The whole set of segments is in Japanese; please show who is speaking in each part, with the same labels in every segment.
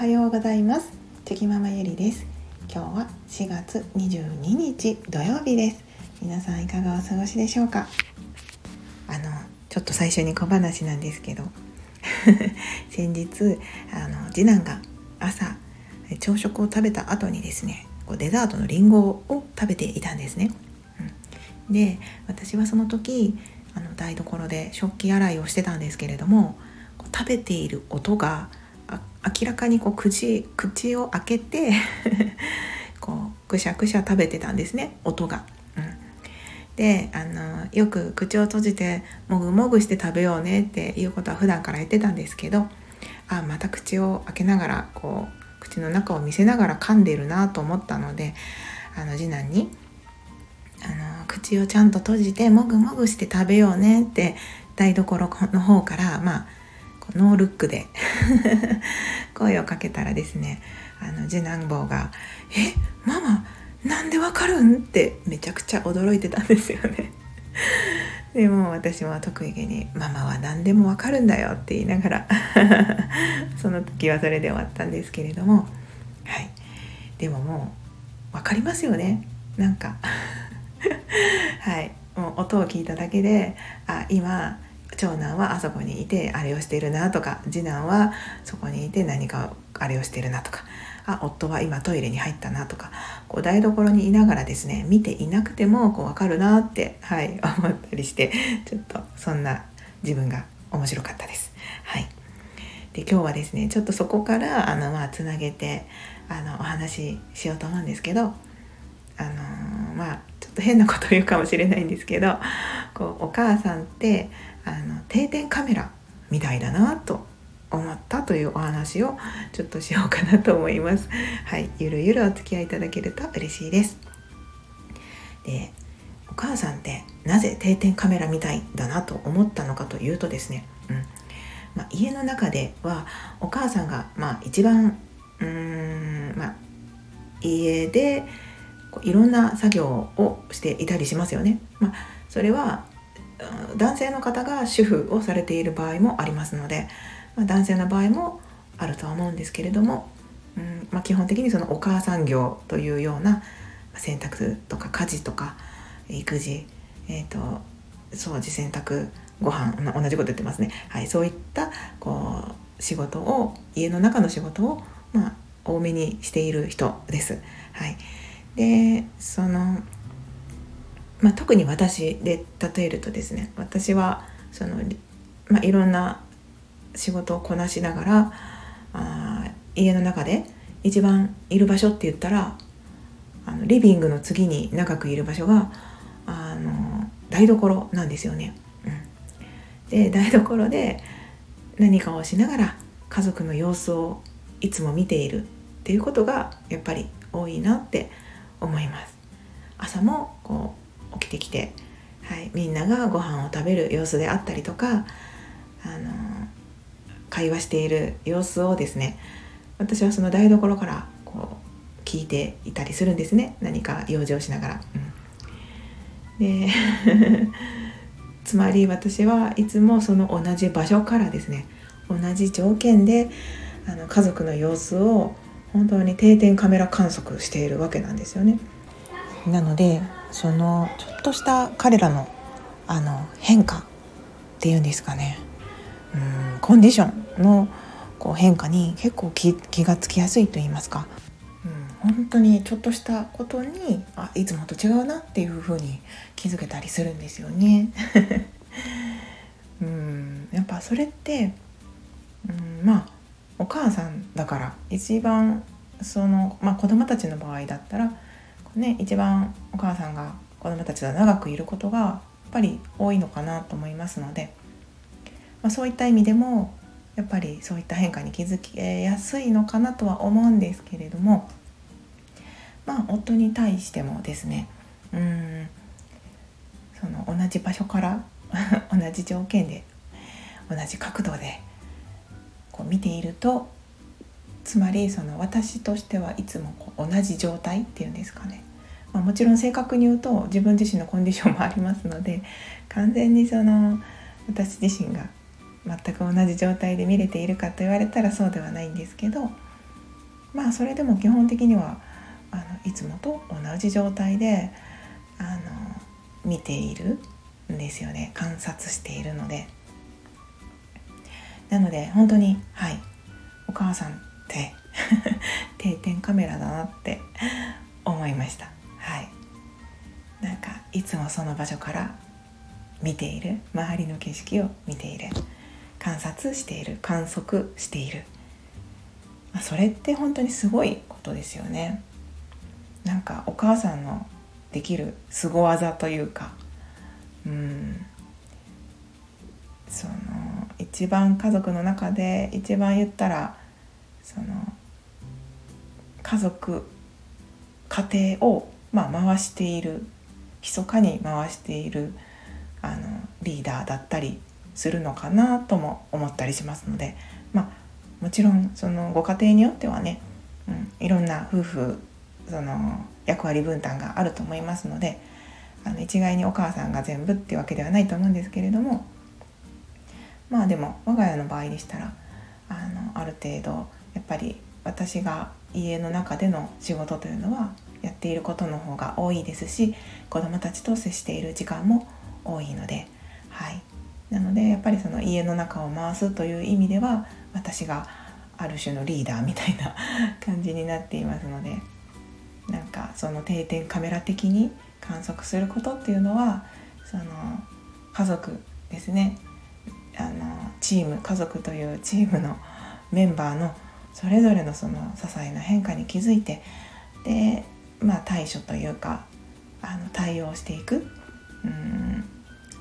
Speaker 1: はようございます。チョキママゆりです。今日は4月22日土曜日です。皆さんいかがお過ごしでしょうか？あのちょっと最初に小話なんですけど。先日あの次男が朝朝食を食べた後にですねこうデザートのりんごを食べていたんですね、うん、で私はその時あの台所で食器洗いをしてたんですけれども食べている音が明らかにこう口口を開けて こうくしゃくしゃ食べてたんですね音が。うん、であのよく口を閉じてもぐもぐして食べようねっていうことは普段から言ってたんですけどあまた口を開けながらこう口の中を見せながら噛んでるなと思ったのであの次男にあの口をちゃんと閉じてもぐもぐして食べようねって台所の方からまあノールックで。声をかけたらですねあの次男坊が「えママなんでわかるん?」ってめちゃくちゃ驚いてたんですよね。でも私も得意げに「ママは何でもわかるんだよ」って言いながら その時はそれで終わったんですけれどもはい。でももう分かりますよね。なんか。はい。もう音を聞いただけであ今長男はあそこにいてあれをしているなとか次男はそこにいて何かあれをしているなとかあ夫は今トイレに入ったなとかこう台所にいながらですね見ていなくてもこう分かるなって、はい、思ったりしてちょっとそんな自分が面白かったです。はいで今日はですねちょっとそこからあの、まあ、つなげてあのお話ししようと思うんですけどあのまあちょっと変なこと言うかもしれないんですけどこうお母さんってあの定点カメラみたいだなと思ったというお話をちょっとしようかなと思います。はい、ゆるゆるお付き合いいただけると嬉しいです。で、お母さんってなぜ定点カメラみたいだなと思ったのかというとですね、うんまあ、家の中ではお母さんが、まあ、一番うーん、まあ、家でいろんな作業をしていたりしますよね。まあ、それは男性の方が主婦をされている場合もありますので、まあ、男性の場合もあるとは思うんですけれども、うんまあ、基本的にそのお母さん業というような洗濯とか家事とか育児、えーと、掃除洗濯ご飯、同じこと言ってますね、はい、そういったこう仕事を家の中の仕事を、まあ、多めにしている人です。はい、でそのまあ、特に私で例えるとですね私はその、まあ、いろんな仕事をこなしながらあ家の中で一番いる場所って言ったらあのリビングの次に長くいる場所があの台所なんですよね。うん、で台所で何かをしながら家族の様子をいつも見ているっていうことがやっぱり多いなって思います。朝もこう起きてきて、はい、みんながご飯を食べる様子であったりとかあの会話している様子をですね私はその台所からこう聞いていたりするんですね何か用事をしながら。うん、で つまり私はいつもその同じ場所からですね同じ条件であの家族の様子を本当に定点カメラ観測しているわけなんですよね。なのでそのちょっとした彼らのあの変化っていうんですかね。うん。コンディションのこう変化に結構気がつきやすいと言いますか、うん、本当にちょっとしたことにあいつもと違うなっていうふうに気づけたりするんですよね。うん。やっぱそれって、うん、まあお母さんだから一番その、まあ、子供たちの場合だったらね、一番お母さんが子どもたちと長くいることがやっぱり多いのかなと思いますので、まあ、そういった意味でもやっぱりそういった変化に気づきやすいのかなとは思うんですけれどもまあ夫に対してもですねうんその同じ場所から 同じ条件で同じ角度でこう見ているとつまりその私としてはいつもこう同じ状態っていうんですかね、まあ、もちろん正確に言うと自分自身のコンディションもありますので完全にその私自身が全く同じ状態で見れているかと言われたらそうではないんですけど、まあそれでも基本的にはあのいつもと同じ状態であの見ているんですよね。観察しているので。なので本当にはい。お母さん 定点カメラだなって思いました。はい。なんかいつもその場所から見ている周りの景色を見ている観察している観測している、まあ、それって本当にすごいことですよね。なんかお母さんのできる凄技というかうん。その一番家族の中で一番言ったらその家族家庭を、まあ、回している密かに回しているあのリーダーだったりするのかなとも思ったりしますので、まあ、もちろんそのご家庭によってはね、うん、いろんな夫婦その役割分担があると思いますのであの一概にお母さんが全部っていうわけではないと思うんですけれどもまあでも我が家の場合でしたらあのある程度やっぱり私が家の中での仕事というのはやっていることの方が多いですし子どもたちと接している時間も多いので、はい、なのでやっぱりその家の中を回すという意味では私がある種のリーダーみたいな 感じになっていますのでなんかその定点カメラ的に観測することっていうのはその家族ですね。あのチーム家族というチームのメンバーのそれぞれのその些細な変化に気づいてで、まあ、対処というかあの対応していくうん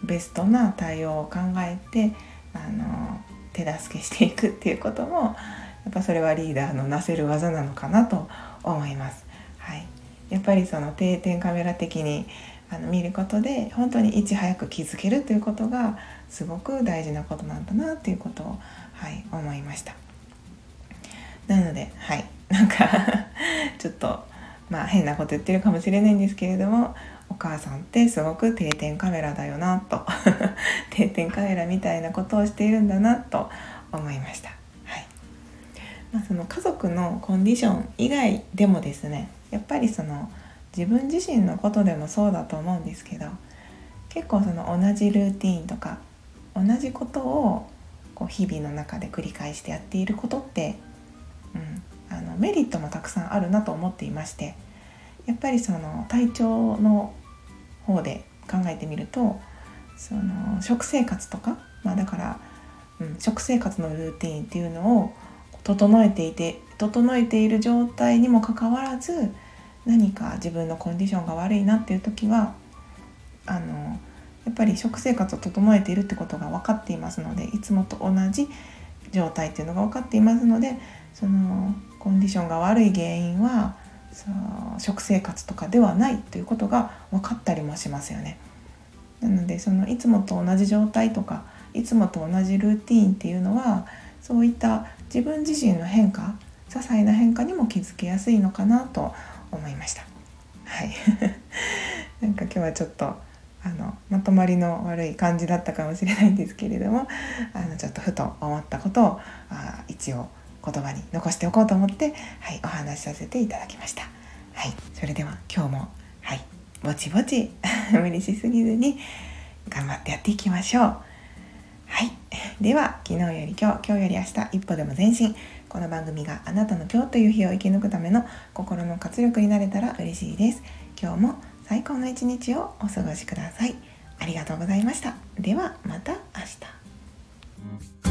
Speaker 1: ベストな対応を考えてあの手助けしていくっていうこともやっぱそれはリーダーのなせる技なのかなと思います。はい、やっぱりその定点カメラ的にあの見ることで本当にいち早く気づけるということがすごく大事なことなんだなっていうことを、はい、思いました。なのではい なんかちょっとまあ変なこと言ってるかもしれないんですけれどもお母さんってすごく定点カメラだよなと 定点カメラみたいなことをしているんだなと思いました。はいまあ、その家族のコンディション以外でもですねやっぱりその自分自身のことでもそうだと思うんですけど結構その同じルーティンとか同じことをこう日々の中で繰り返してやっていることって、うん、あのメリットもたくさんあるなと思っていましてやっぱりその体調の方で考えてみるとその食生活とか、まあ、だから、うん、食生活のルーティンっていうのを整えていて整えている状態にもかかわらず何か自分のコンディションが悪いなっていう時はあのやっぱり食生活を整えているってことが分かっていますのでいつもと同じ状態っていうのが分かっていますのでそのコンディションが悪い原因はその食生活とかではないということが分かったりもしますよね。なのでそのいつもと同じ状態とかいつもと同じルーティーンっていうのはそういった自分自身の変化些細な変化にも気づきやすいのかなと思いました。はい なんか今日はちょっとあのまとまりの悪い感じだったかもしれないんですけれどもあのちょっとふと思ったことをあ一応言葉に残しておこうと思って、はい、お話しさせていただきました。はい、それでは今日も、はい、ぼちぼち 無理しすぎずに頑張ってやっていきましょう。はい、では昨日より今日今日より明日一歩でも前進。この番組があなたの今日という日を生き抜くための心の活力になれたら嬉しいです。今日も最高の一日をお過ごしください。ありがとうございました。ではまた明日。